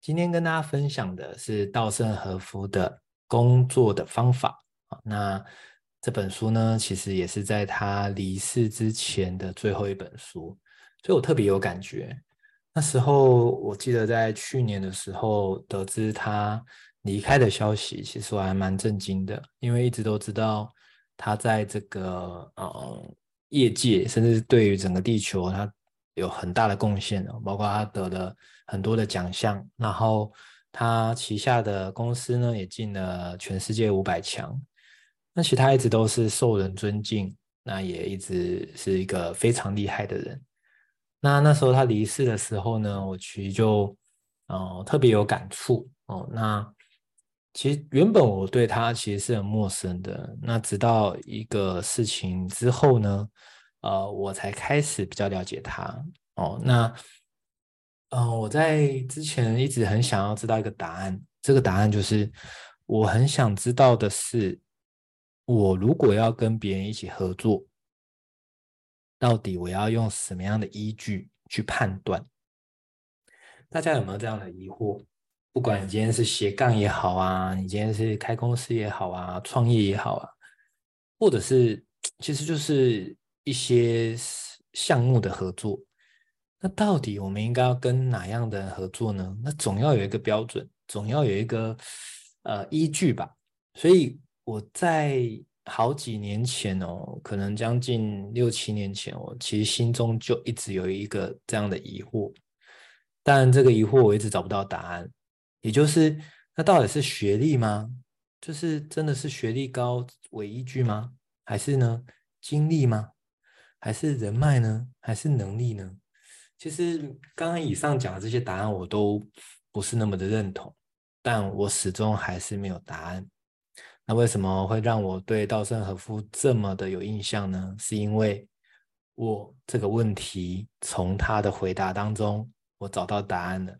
今天跟大家分享的是稻盛和夫的工作的方法啊。那这本书呢，其实也是在他离世之前的最后一本书，所以我特别有感觉。那时候我记得在去年的时候得知他离开的消息，其实我还蛮震惊的，因为一直都知道他在这个呃业界，甚至对于整个地球，他有很大的贡献哦，包括他得了很多的奖项，然后他旗下的公司呢也进了全世界五百强。那其实他一直都是受人尊敬，那也一直是一个非常厉害的人。那那时候他离世的时候呢，我其实就呃特别有感触哦。那其实原本我对他其实是很陌生的，那直到一个事情之后呢，呃，我才开始比较了解他哦。那嗯、我在之前一直很想要知道一个答案，这个答案就是我很想知道的是，我如果要跟别人一起合作，到底我要用什么样的依据去判断？大家有没有这样的疑惑？不管你今天是斜杠也好啊，你今天是开公司也好啊，创业也好啊，或者是其实就是一些项目的合作，那到底我们应该要跟哪样的合作呢？那总要有一个标准，总要有一个呃依据吧。所以我在好几年前哦，可能将近六七年前，我其实心中就一直有一个这样的疑惑，但这个疑惑我一直找不到答案。也就是，那到底是学历吗？就是真的是学历高为依据吗？还是呢，经历吗？还是人脉呢？还是能力呢？其实刚刚以上讲的这些答案我都不是那么的认同，但我始终还是没有答案。那为什么会让我对稻盛和夫这么的有印象呢？是因为我这个问题从他的回答当中我找到答案了。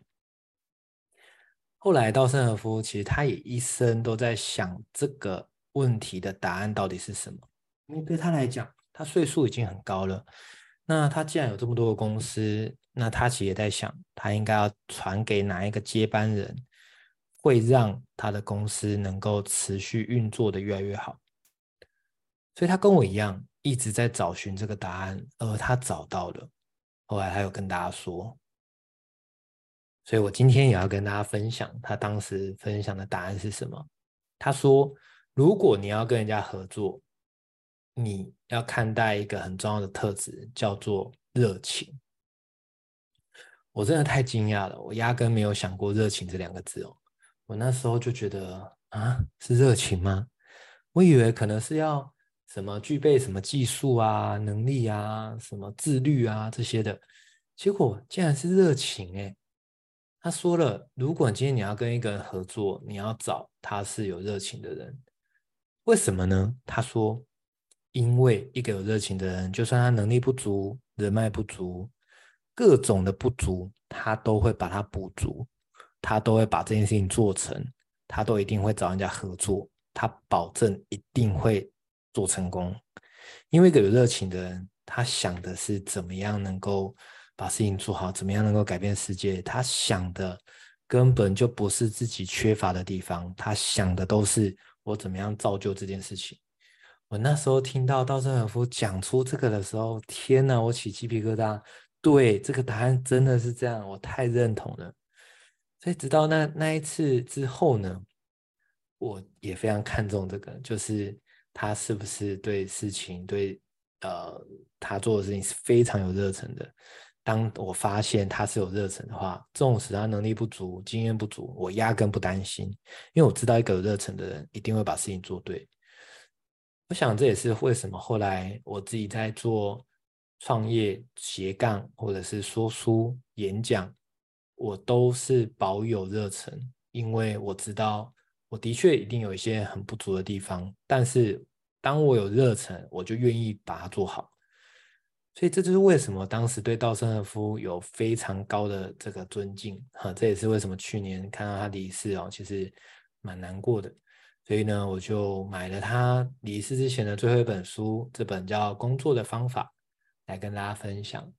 后来，稻盛和夫其实他也一生都在想这个问题的答案到底是什么。因为对他来讲，他岁数已经很高了。那他既然有这么多的公司，那他其实也在想，他应该要传给哪一个接班人，会让他的公司能够持续运作的越来越好。所以他跟我一样，一直在找寻这个答案，而他找到了。后来他有跟大家说。所以我今天也要跟大家分享他当时分享的答案是什么。他说：“如果你要跟人家合作，你要看待一个很重要的特质，叫做热情。”我真的太惊讶了，我压根没有想过热情这两个字哦。我那时候就觉得啊，是热情吗？我以为可能是要什么具备什么技术啊、能力啊、什么自律啊这些的，结果竟然是热情诶。他说了，如果今天你要跟一个人合作，你要找他是有热情的人，为什么呢？他说，因为一个有热情的人，就算他能力不足、人脉不足、各种的不足，他都会把它补足，他都会把这件事情做成，他都一定会找人家合作，他保证一定会做成功。因为一个有热情的人，他想的是怎么样能够。把事情做好，怎么样能够改变世界？他想的根本就不是自己缺乏的地方，他想的都是我怎么样造就这件事情。我那时候听到稻盛和夫讲出这个的时候，天哪，我起鸡皮疙瘩。对，这个答案真的是这样，我太认同了。所以直到那那一次之后呢，我也非常看重这个，就是他是不是对事情，对呃他做的事情是非常有热忱的。当我发现他是有热忱的话，纵使他能力不足、经验不足，我压根不担心，因为我知道一个有热忱的人一定会把事情做对。我想这也是为什么后来我自己在做创业、斜杠或者是说书、演讲，我都是保有热忱，因为我知道我的确一定有一些很不足的地方，但是当我有热忱，我就愿意把它做好。所以这就是为什么当时对稻盛和夫有非常高的这个尊敬哈，这也是为什么去年看到他离世哦，其实蛮难过的。所以呢，我就买了他离世之前的最后一本书，这本叫《工作的方法》，来跟大家分享。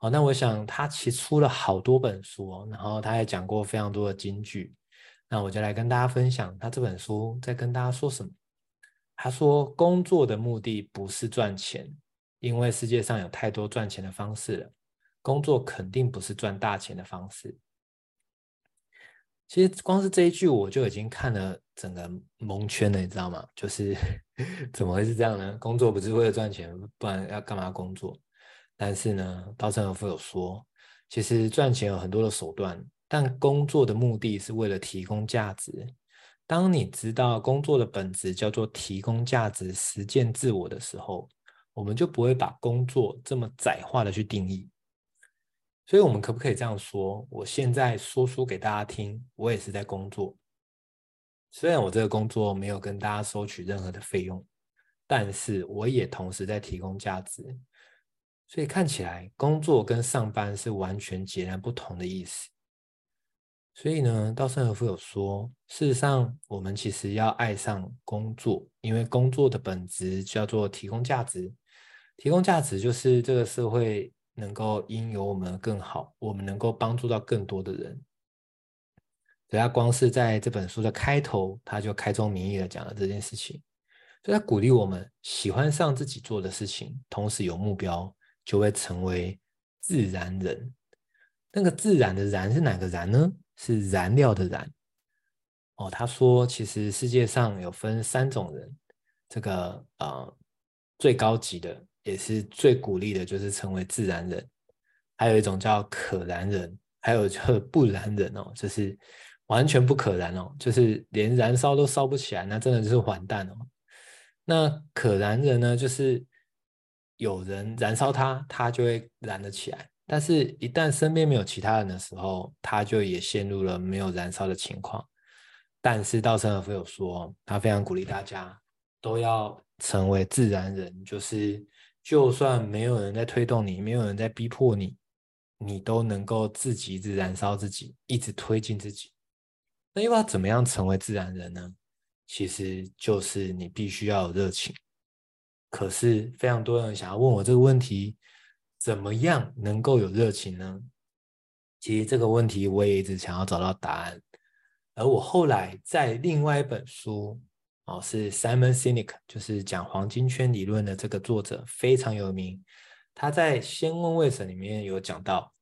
哦，那我想他其实出了好多本书哦，然后他也讲过非常多的金句。那我就来跟大家分享他这本书在跟大家说什么。他说，工作的目的不是赚钱，因为世界上有太多赚钱的方式了。工作肯定不是赚大钱的方式。其实光是这一句我就已经看了整个蒙圈了，你知道吗？就是 怎么会是这样呢？工作不是为了赚钱，不然要干嘛工作？但是呢，稻盛和夫有说，其实赚钱有很多的手段，但工作的目的是为了提供价值。当你知道工作的本质叫做提供价值、实践自我的时候，我们就不会把工作这么窄化的去定义。所以，我们可不可以这样说？我现在说书给大家听，我也是在工作。虽然我这个工作没有跟大家收取任何的费用，但是我也同时在提供价值。所以看起来，工作跟上班是完全截然不同的意思。所以呢，稻盛和夫有说，事实上，我们其实要爱上工作，因为工作的本质叫做提供价值。提供价值就是这个社会。能够因有我们更好，我们能够帮助到更多的人。所以他光是在这本书的开头，他就开宗明义的讲了这件事情。所以他鼓励我们喜欢上自己做的事情，同时有目标，就会成为自然人。那个自然的然是哪个然呢？是燃料的燃。哦，他说其实世界上有分三种人，这个呃最高级的。也是最鼓励的，就是成为自然人。还有一种叫可燃人，还有叫不燃人哦，就是完全不可燃哦，就是连燃烧都烧不起来，那真的就是完蛋哦。那可燃人呢，就是有人燃烧它，它就会燃得起来。但是，一旦身边没有其他人的时候，它就也陷入了没有燃烧的情况。但是，稻盛和夫有说，他非常鼓励大家都要成为自然人，就是。就算没有人在推动你，没有人在逼迫你，你都能够自己一直燃烧自己，一直推进自己。那又要怎么样成为自然人呢？其实就是你必须要有热情。可是非常多人想要问我这个问题：怎么样能够有热情呢？其实这个问题我也一直想要找到答案。而我后来在另外一本书。哦，是 Simon Sinek，就是讲黄金圈理论的这个作者非常有名。他在《先问为什》里面有讲到，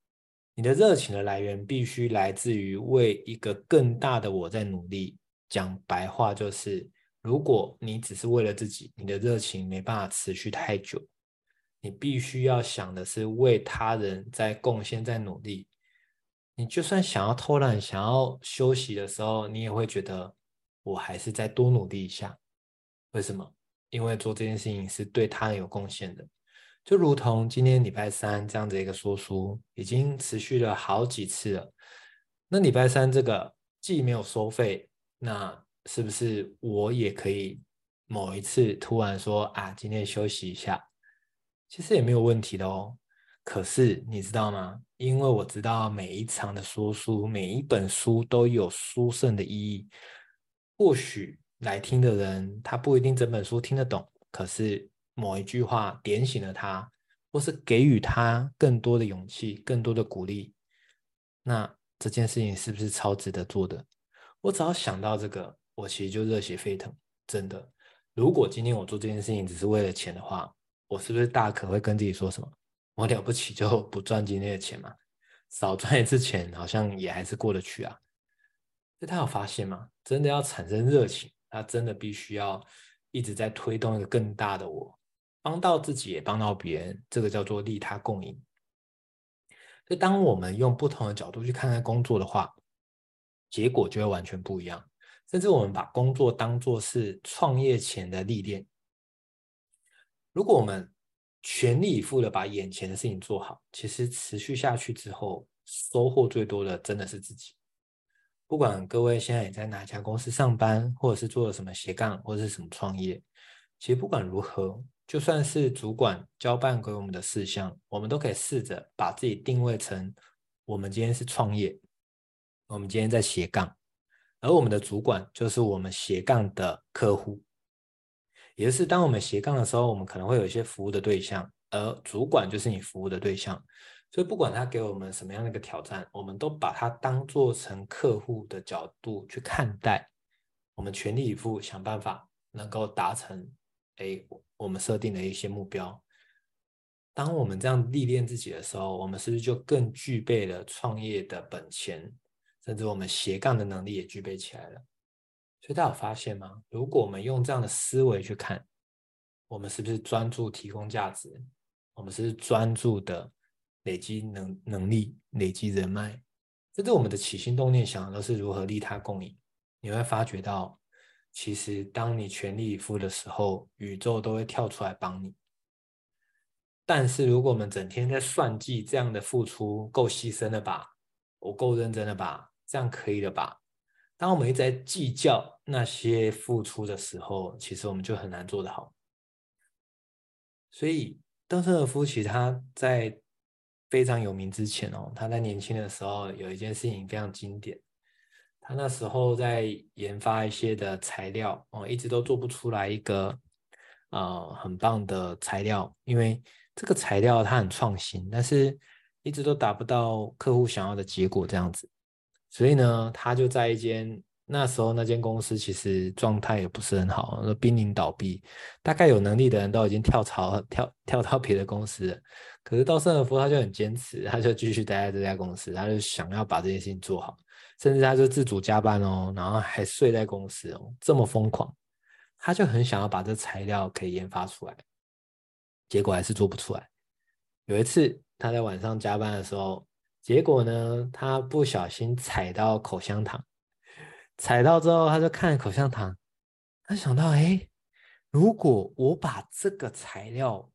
你的热情的来源必须来自于为一个更大的我在努力。讲白话就是，如果你只是为了自己，你的热情没办法持续太久。你必须要想的是为他人在贡献，在努力。你就算想要偷懒，想要休息的时候，你也会觉得。我还是再多努力一下，为什么？因为做这件事情是对他人有贡献的，就如同今天礼拜三这样子一个说书，已经持续了好几次了。那礼拜三这个既没有收费，那是不是我也可以某一次突然说啊，今天休息一下，其实也没有问题的哦。可是你知道吗？因为我知道每一场的说书，每一本书都有书圣的意义。或许来听的人，他不一定整本书听得懂，可是某一句话点醒了他，或是给予他更多的勇气、更多的鼓励，那这件事情是不是超值得做的？我只要想到这个，我其实就热血沸腾。真的，如果今天我做这件事情只是为了钱的话，我是不是大可会跟自己说什么？我了不起就不赚今天的钱嘛，少赚一次钱好像也还是过得去啊。这他有发现吗？真的要产生热情，他真的必须要一直在推动一个更大的我，帮到自己也帮到别人，这个叫做利他共赢。所以，当我们用不同的角度去看待工作的话，结果就会完全不一样。甚至我们把工作当作是创业前的历练。如果我们全力以赴的把眼前的事情做好，其实持续下去之后，收获最多的真的是自己。不管各位现在也在哪家公司上班，或者是做了什么斜杠，或者是什么创业，其实不管如何，就算是主管交办给我们的事项，我们都可以试着把自己定位成：我们今天是创业，我们今天在斜杠，而我们的主管就是我们斜杠的客户。也就是当我们斜杠的时候，我们可能会有一些服务的对象，而主管就是你服务的对象。所以不管他给我们什么样的一个挑战，我们都把它当做成客户的角度去看待，我们全力以赴想办法能够达成，哎，我们设定的一些目标。当我们这样历练自己的时候，我们是不是就更具备了创业的本钱，甚至我们斜杠的能力也具备起来了？所以大家有发现吗？如果我们用这样的思维去看，我们是不是专注提供价值？我们是不是专注的累积能能力、累积人脉？甚至我们的起心动念想的都是如何利他共赢。你会发觉到，其实当你全力以赴的时候，宇宙都会跳出来帮你。但是，如果我们整天在算计这样的付出够牺牲了吧？我够认真了吧？这样可以了吧？当我们一直在计较那些付出的时候，其实我们就很难做得好。所以，稻盛和夫其他在非常有名之前哦，他在年轻的时候有一件事情非常经典。他那时候在研发一些的材料哦，一直都做不出来一个呃很棒的材料，因为。这个材料它很创新，但是一直都达不到客户想要的结果，这样子。所以呢，他就在一间那时候那间公司其实状态也不是很好，濒临倒闭。大概有能力的人都已经跳槽跳跳到别的公司了，可是到圣尔夫他就很坚持，他就继续待在这家公司，他就想要把这件事情做好，甚至他就自主加班哦，然后还睡在公司哦，这么疯狂，他就很想要把这材料可以研发出来。结果还是做不出来。有一次他在晚上加班的时候，结果呢，他不小心踩到口香糖，踩到之后他就看口香糖，他想到，哎，如果我把这个材料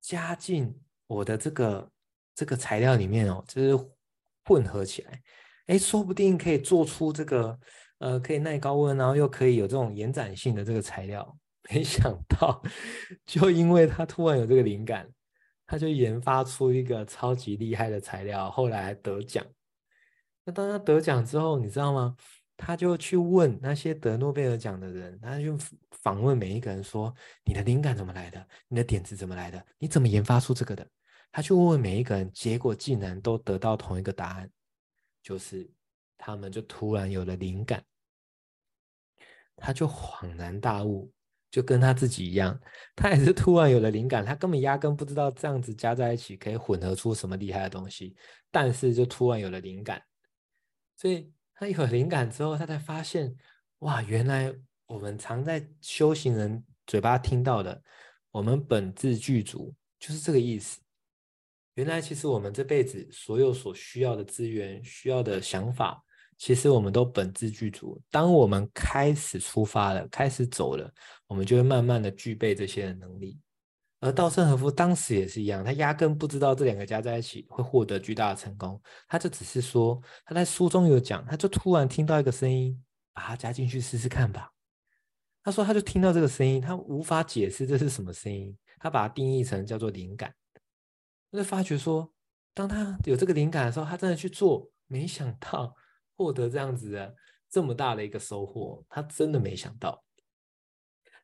加进我的这个这个材料里面哦，就是混合起来，哎，说不定可以做出这个呃可以耐高温，然后又可以有这种延展性的这个材料。没想到，就因为他突然有这个灵感，他就研发出一个超级厉害的材料，后来得奖。那当他得奖之后，你知道吗？他就去问那些得诺贝尔奖的人，他就访问每一个人说：“你的灵感怎么来的？你的点子怎么来的？你怎么研发出这个的？”他去问问每一个人，结果竟然都得到同一个答案，就是他们就突然有了灵感，他就恍然大悟。就跟他自己一样，他也是突然有了灵感，他根本压根不知道这样子加在一起可以混合出什么厉害的东西，但是就突然有了灵感，所以他有灵感之后，他才发现，哇，原来我们常在修行人嘴巴听到的，我们本自具足，就是这个意思。原来其实我们这辈子所有所需要的资源、需要的想法。其实我们都本自具足，当我们开始出发了，开始走了，我们就会慢慢的具备这些的能力。而稻盛和夫当时也是一样，他压根不知道这两个加在一起会获得巨大的成功，他就只是说他在书中有讲，他就突然听到一个声音，把它加进去试试看吧。他说他就听到这个声音，他无法解释这是什么声音，他把它定义成叫做灵感。他就发觉说，当他有这个灵感的时候，他真的去做，没想到。获得这样子的这么大的一个收获，他真的没想到，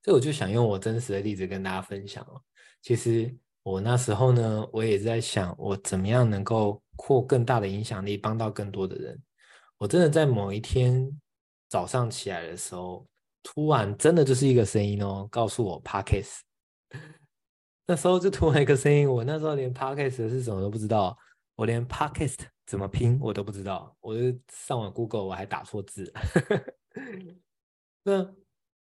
所以我就想用我真实的例子跟大家分享。其实我那时候呢，我也在想，我怎么样能够扩更大的影响力，帮到更多的人。我真的在某一天早上起来的时候，突然真的就是一个声音哦，告诉我 Podcast。那时候就突然一个声音，我那时候连 Podcast 是什么都不知道，我连 Podcast。怎么拼我都不知道，我就上网 Google，我还打错字。那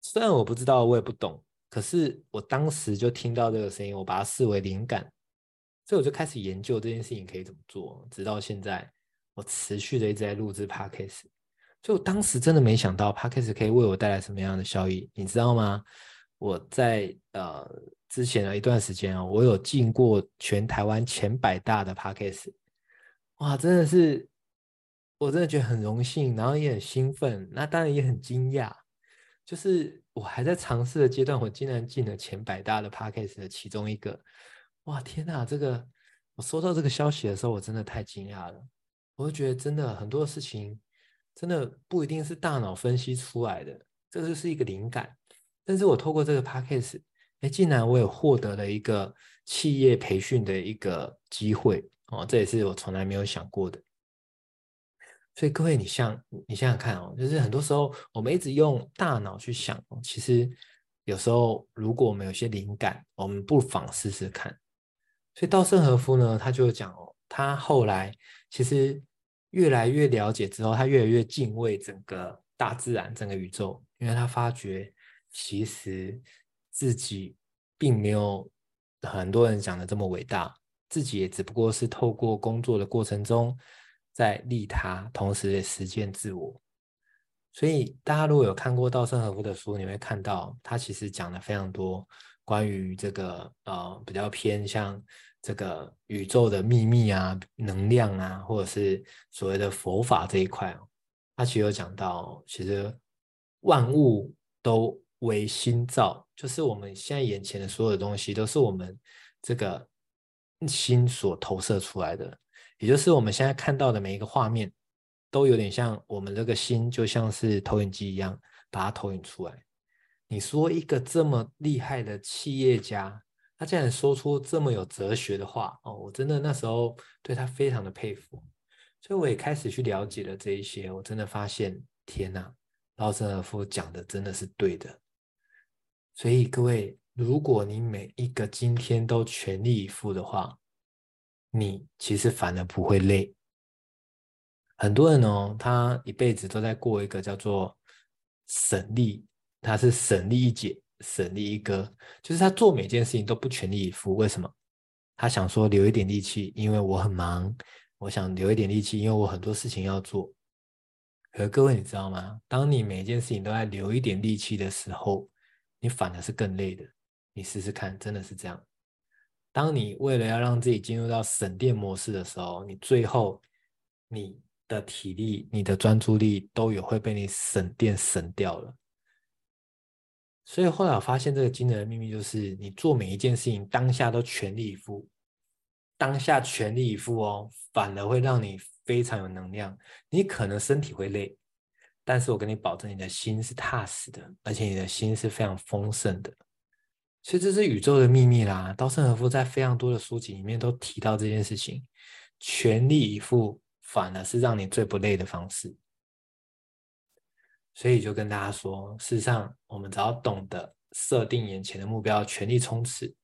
虽然我不知道，我也不懂，可是我当时就听到这个声音，我把它视为灵感，所以我就开始研究这件事情可以怎么做。直到现在，我持续的一直在录制 Podcast。就当时真的没想到 Podcast 可以为我带来什么样的效益，你知道吗？我在呃之前的一段时间啊，我有进过全台湾前百大的 Podcast。哇，真的是，我真的觉得很荣幸，然后也很兴奋，那当然也很惊讶。就是我还在尝试的阶段，我竟然进了前百大的 Podcast 的其中一个。哇，天哪！这个我收到这个消息的时候，我真的太惊讶了。我就觉得真的很多事情，真的不一定是大脑分析出来的，这就是一个灵感。但是我透过这个 Podcast，哎，竟然我也获得了一个企业培训的一个机会。哦，这也是我从来没有想过的。所以各位，你像你想想看哦，就是很多时候我们一直用大脑去想，其实有时候如果我们有些灵感，我们不妨试试看。所以稻盛和夫呢，他就讲哦，他后来其实越来越了解之后，他越来越敬畏整个大自然、整个宇宙，因为他发觉其实自己并没有很多人讲的这么伟大，自己也只不过是透过工作的过程中在利他，同时也实践自我。所以大家如果有看过稻盛和夫的书，你会看到他其实讲了非常多。关于这个呃比较偏向这个宇宙的秘密啊、能量啊，或者是所谓的佛法这一块哦，他其实有讲到，其实万物都为心造，就是我们现在眼前的所有的东西都是我们这个心所投射出来的，也就是我们现在看到的每一个画面，都有点像我们这个心就像是投影机一样，把它投影出来。你说一个这么厉害的企业家，他竟然说出这么有哲学的话哦，我真的那时候对他非常的佩服，所以我也开始去了解了这一些，我真的发现，天哪，稻盛和夫讲的真的是对的。所以各位，如果你每一个今天都全力以赴的话，你其实反而不会累。很多人哦，他一辈子都在过一个叫做省力。他是省力一姐，省力一哥，就是他做每件事情都不全力以赴。为什么？他想说留一点力气，因为我很忙，我想留一点力气，因为我很多事情要做。可是各位你知道吗？当你每件事情都在留一点力气的时候，你反而是更累的。你试试看，真的是这样。当你为了要让自己进入到省电模式的时候，你最后你的体力、你的专注力都有会被你省电省掉了。所以后来我发现这个惊人的秘密就是，你做每一件事情当下都全力以赴，当下全力以赴哦，反而会让你非常有能量。你可能身体会累，但是我跟你保证，你的心是踏实的，而且你的心是非常丰盛的。所以这是宇宙的秘密啦。稻盛和夫在非常多的书籍里面都提到这件事情，全力以赴反而是让你最不累的方式。所以就跟大家说，事实上，我们只要懂得设定眼前的目标，全力冲刺。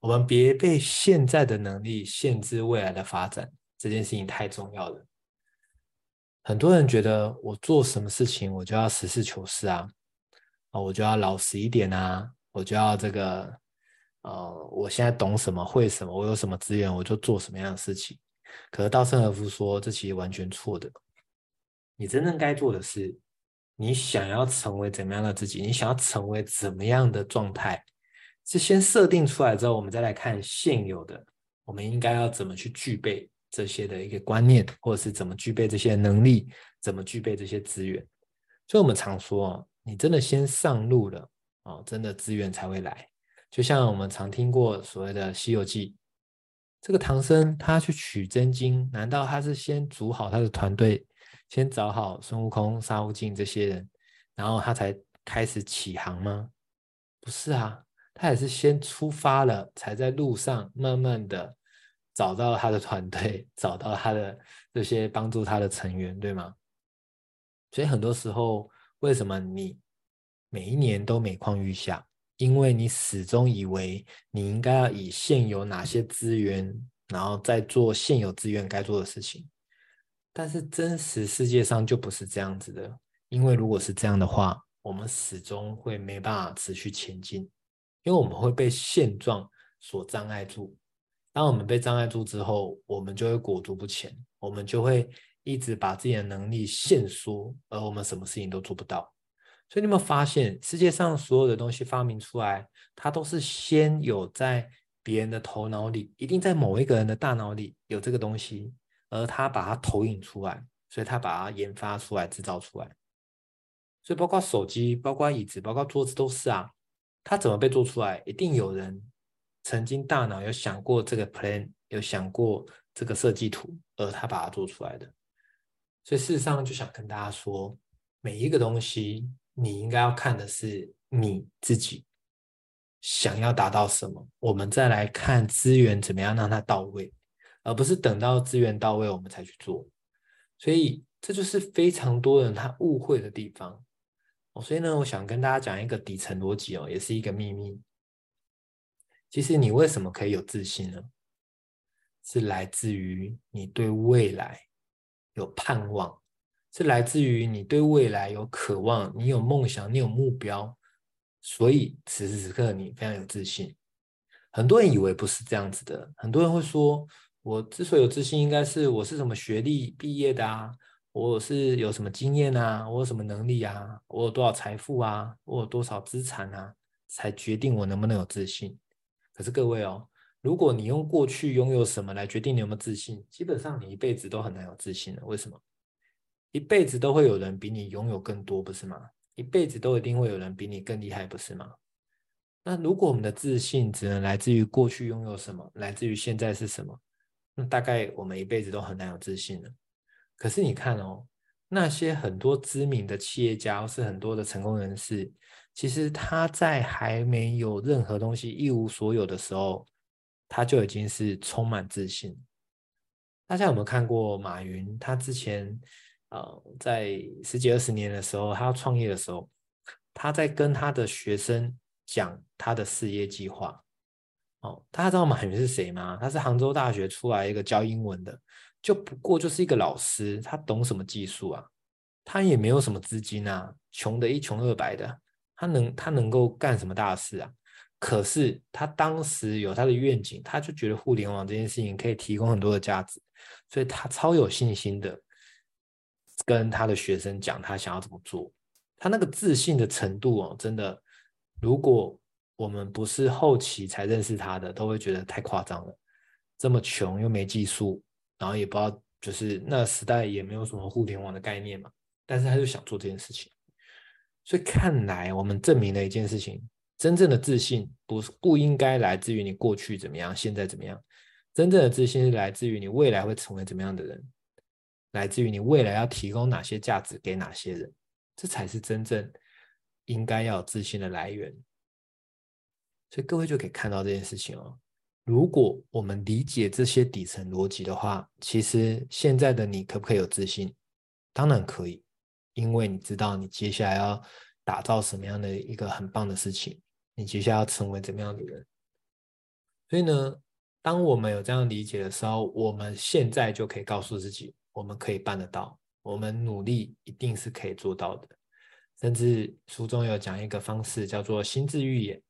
我们别被现在的能力限制未来的发展，这件事情太重要了。很多人觉得我做什么事情，我就要实事求是啊，啊，我就要老实一点啊，我就要这个，呃，我现在懂什么，会什么，我有什么资源，我就做什么样的事情。可是稻盛和夫说，这其实完全错的。你真正该做的是。你想要成为怎么样的自己？你想要成为怎么样的状态？是先设定出来之后，我们再来看现有的，我们应该要怎么去具备这些的一个观念，或者是怎么具备这些能力，怎么具备这些资源。所以，我们常说，你真的先上路了，哦，真的资源才会来。就像我们常听过所谓的《西游记》，这个唐僧他去取真经，难道他是先组好他的团队？先找好孙悟空、沙悟净这些人，然后他才开始起航吗？不是啊，他也是先出发了，才在路上慢慢的找到他的团队，找到他的这些帮助他的成员，对吗？所以很多时候，为什么你每一年都每况愈下？因为你始终以为你应该要以现有哪些资源，然后再做现有资源该做的事情。但是真实世界上就不是这样子的，因为如果是这样的话，我们始终会没办法持续前进，因为我们会被现状所障碍住。当我们被障碍住之后，我们就会裹足不前，我们就会一直把自己的能力限缩，而我们什么事情都做不到。所以你有没有发现，世界上所有的东西发明出来，它都是先有在别人的头脑里，一定在某一个人的大脑里有这个东西。而他把它投影出来，所以他把它研发出来、制造出来。所以包括手机、包括椅子、包括桌子都是啊。它怎么被做出来？一定有人曾经大脑有想过这个 plan，有想过这个设计图，而他把它做出来的。所以事实上，就想跟大家说，每一个东西，你应该要看的是你自己想要达到什么，我们再来看资源怎么样让它到位。而不是等到资源到位我们才去做。所以这就是非常多人他误会的地方。所以呢，我想跟大家讲一个底层逻辑哦，也是一个秘密。其实你为什么可以有自信呢？是来自于你对未来有盼望，是来自于你对未来有渴望，你有梦想，你有目标，所以此时此刻你非常有自信。很多人以为不是这样子的，很多人会说，我之所以有自信，应该是我是什么学历毕业的啊，我是有什么经验啊，我有什么能力啊，我有多少财富啊，我有多少资产啊，才决定我能不能有自信。可是各位哦，如果你用过去拥有什么来决定你有没有自信，基本上你一辈子都很难有自信了。为什么？一辈子都会有人比你拥有更多，不是吗？一辈子都一定会有人比你更厉害，不是吗？那如果我们的自信只能来自于过去拥有什么，来自于现在是什么，那大概我们一辈子都很难有自信了。可是你看哦，那些很多知名的企业家或是很多的成功人士。其实他在还没有任何东西一无所有的时候，他就已经是充满自信。大家有没有看过马云？他之前呃在十几二十年的时候，他要创业的时候，他在跟他的学生讲他的事业计划。哦，大家知道马云是谁吗？他是杭州大学出来一个教英文的，就不过就是一个老师，他懂什么技术啊？他也没有什么资金啊，穷的一穷二白的。他能他能够干什么大事啊？可是他当时有他的愿景，他就觉得互联网这件事情可以提供很多的价值，所以他超有信心的跟他的学生讲他想要怎么做。他那个自信的程度哦，真的，如果我们不是后期才认识他的，都会觉得太夸张了。这么穷又没技术，然后也不知道，就是那时代也没有什么互联网的概念嘛，但是他就想做这件事情。所以看来，我们证明了一件事情：真正的自信不是不应该来自于你过去怎么样，现在怎么样。真正的自信是来自于你未来会成为怎么样的人，来自于你未来要提供哪些价值给哪些人，这才是真正应该要有自信的来源。所以各位就可以看到这件事情哦。如果我们理解这些底层逻辑的话，其实现在的你可不可以有自信？当然可以。因为你知道你接下来要打造什么样的一个很棒的事情，你接下来要成为怎么样的人，所以呢，当我们有这样理解的时候，我们现在就可以告诉自己，我们可以办得到，我们努力一定是可以做到的。甚至书中有讲一个方式，叫做心智预演，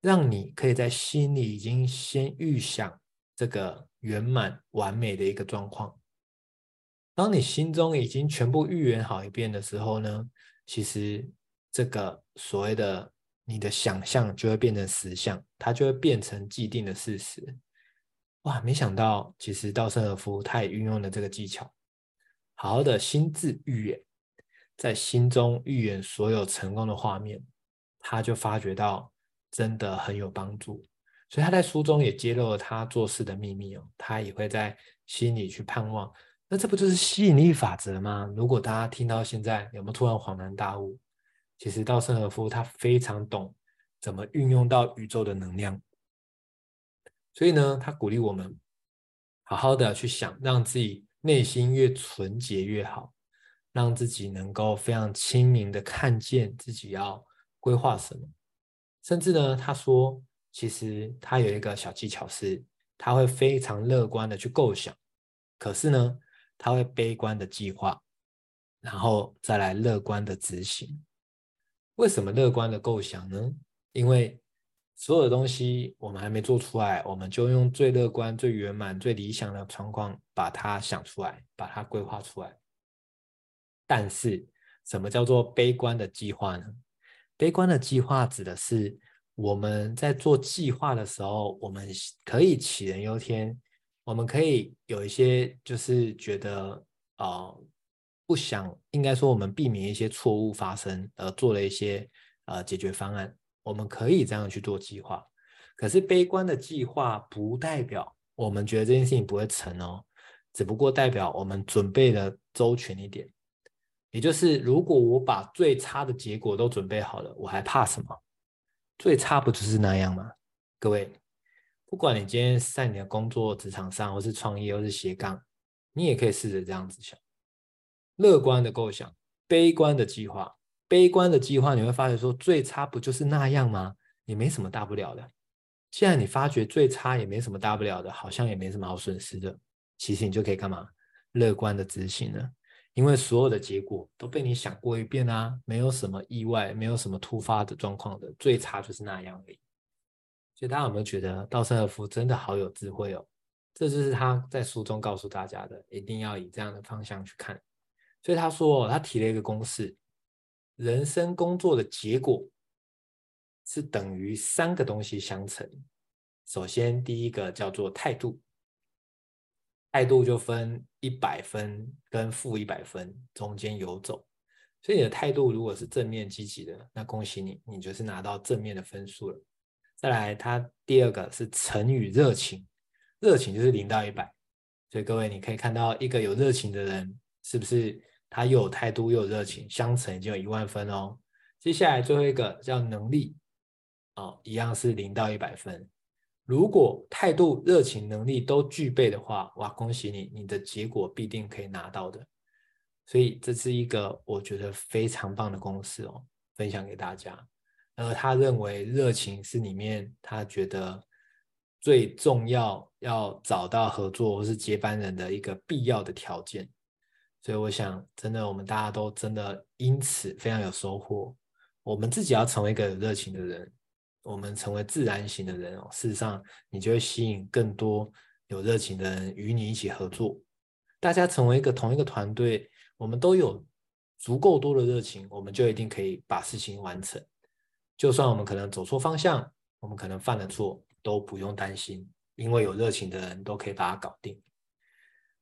让你可以在心里已经先预想这个圆满完美的一个状况。当你心中已经全部预言好一遍的时候呢，其实这个所谓的你的想象就会变成实相，它就会变成既定的事实。哇，没想到其实稻盛和夫他也运用了这个技巧，好好的心智预言，在心中预言所有成功的画面，他就发觉到真的很有帮助。所以他在书中也揭露了他做事的秘密哦，他也会在心里去盼望。那这不就是吸引力法则吗？如果大家听到现在，有没有突然恍然大悟？其实稻盛和夫他非常懂怎么运用到宇宙的能量，所以呢，他鼓励我们好好的去想，让自己内心越纯洁越好，让自己能够非常清明的看见自己要规划什么。甚至呢，他说，其实他有一个小技巧是，他会非常乐观的去构想，可是呢，他会悲观的计划，然后再来乐观的执行。为什么乐观的构想呢？因为所有的东西我们还没做出来，我们就用最乐观、最圆满、最理想的状况把它想出来，把它规划出来。但是，什么叫做悲观的计划呢？悲观的计划指的是我们在做计划的时候，我们可以杞人忧天。我们可以有一些，就是觉得啊、不想，应该说我们避免一些错误发生，而做了一些呃解决方案。我们可以这样去做计划，可是悲观的计划不代表我们觉得这件事情不会成哦，只不过代表我们准备的周全一点。也就是，如果我把最差的结果都准备好了，我还怕什么？最差不就是那样吗？各位。不管你今天在你的工作职场上，或是创业，或是斜杠，你也可以试着这样子想：乐观的构想，悲观的计划。悲观的计划，你会发觉说最差不就是那样吗？也没什么大不了的。既然你发觉最差也没什么大不了的，好像也没什么好损失的，其实你就可以干嘛？乐观的执行了，因为所有的结果都被你想过一遍啊，没有什么意外，没有什么突发的状况的，最差就是那样而已。所以大家有没有觉得稻盛和夫真的好有智慧哦？这就是他在书中告诉大家的，一定要以这样的方向去看。所以他说，他提了一个公式：人生工作的结果是等于三个东西相乘。首先，第一个叫做态度。态度就分一百分跟负一百分中间游走，所以你的态度如果是正面积极的，那恭喜你，你就是拿到正面的分数了。再来，它第二个是乘以热情，热情就是零到一百，所以各位你可以看到一个有热情的人，是不是他又有态度又有热情，相乘已经有一万分哦。接下来最后一个叫能力，哦，一样是零到一百分。如果态度、热情、能力都具备的话，哇，恭喜你，你的结果必定可以拿到的。所以这是一个我觉得非常棒的公式哦，分享给大家。而他认为热情是里面他觉得最重要，要找到合作或是接班人的一个必要的条件。所以我想，真的我们大家都真的因此非常有收获。我们自己要成为一个有热情的人。我们成为自然型的人哦，事实上，你就会吸引更多有热情的人与你一起合作。大家成为一个同一个团队，我们都有足够多的热情，我们就一定可以把事情完成。就算我们可能走错方向，我们可能犯了错，都不用担心，因为有热情的人都可以把它搞定。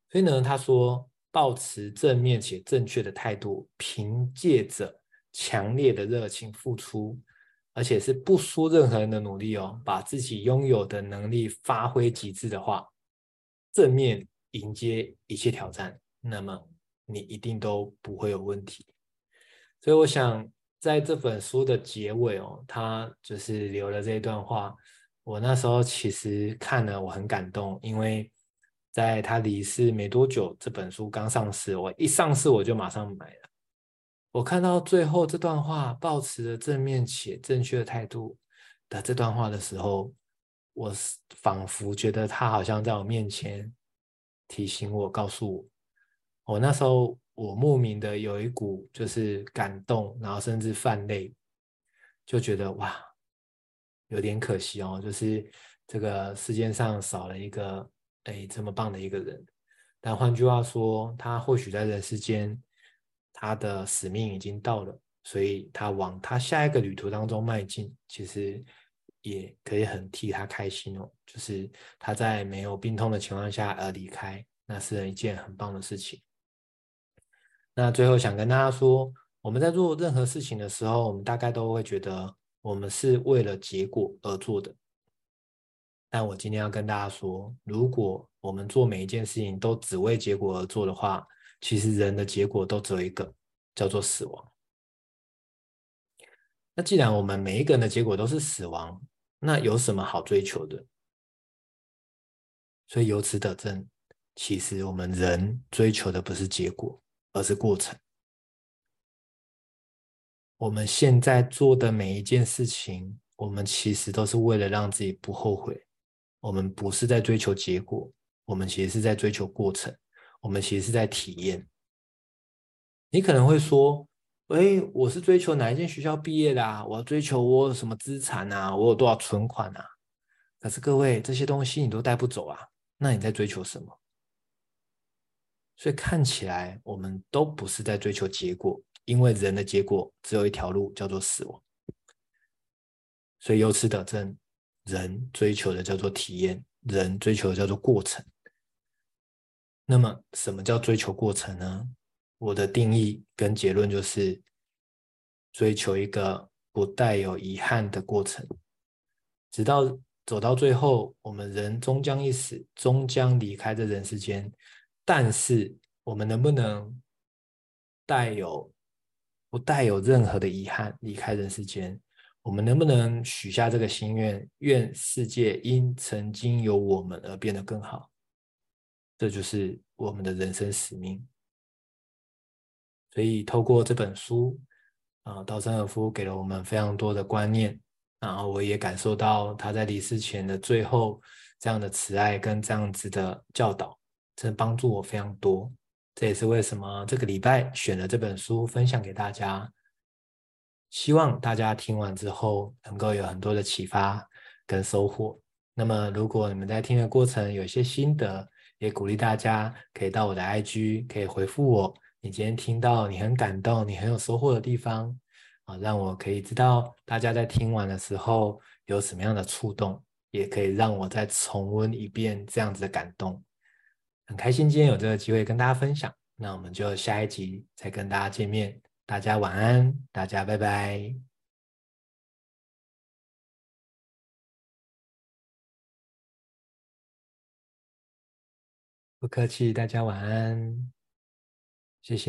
所以呢，他说，抱持正面且正确的态度，凭借着强烈的热情付出。而且是不输任何人的努力哦，把自己拥有的能力发挥极致的话，正面迎接一切挑战，那么你一定都不会有问题。所以我想在这本书的结尾哦，他就是留了这一段话。我那时候其实看了，我很感动，因为在他离世没多久，这本书刚上市，我一上市我就马上买了。我看到最后这段话，抱持着正面且正确的态度的这段话的时候，我仿佛觉得他好像在我面前提醒我，告诉我，我那时候我莫名的有一股就是感动，然后甚至泛泪，就觉得哇，有点可惜哦，就是这个世界上少了一个哎这么棒的一个人。但换句话说，他或许在人世间。他的使命已经到了，所以他往他下一个旅途当中迈进，其实也可以很替他开心哦。就是他在没有病痛的情况下而离开，那是一件很棒的事情。那最后想跟大家说，我们在做任何事情的时候，我们大概都会觉得我们是为了结果而做的。但我今天要跟大家说，如果我们做每一件事情都只为结果而做的话，其实人的结果都只有一个，叫做死亡。那既然我们每一个人的结果都是死亡，那有什么好追求的？所以由此得证，其实我们人追求的不是结果，而是过程。我们现在做的每一件事情，我们其实都是为了让自己不后悔。我们不是在追求结果，我们其实是在追求过程。我们其实是在体验。你可能会说：“哎，我是追求哪一间学校毕业的啊？我要追求我有什么资产啊？我有多少存款啊？”可是各位，这些东西你都带不走啊，那你在追求什么？所以看起来我们都不是在追求结果，因为人的结果只有一条路，叫做死亡。所以由此得证，人追求的叫做体验，人追求的叫做过程。那么，什么叫追求过程呢？我的定义跟结论就是，追求一个不带有遗憾的过程，直到走到最后，我们人终将一死，终将离开这人世间。但是，我们能不能带有不带有任何的遗憾离开人世间？我们能不能许下这个心愿？愿世界因曾经有我们而变得更好。这就是我们的人生使命。所以，透过这本书，啊，稻盛和夫给了我们非常多的观念，然后我也感受到他在离世前的最后这样的慈爱跟这样子的教导，真帮助我非常多。这也是为什么这个礼拜选了这本书分享给大家。希望大家听完之后能够有很多的启发跟收获。那么，如果你们在听的过程有一些心得，也鼓励大家可以到我的 IG，可以回复我，你今天听到你很感动、你很有收获的地方啊，让我可以知道大家在听完的时候有什么样的触动，也可以让我再重温一遍这样子的感动。很开心今天有这个机会跟大家分享，那我们就下一集再跟大家见面。大家晚安，大家拜拜。不客气，大家晚安。谢谢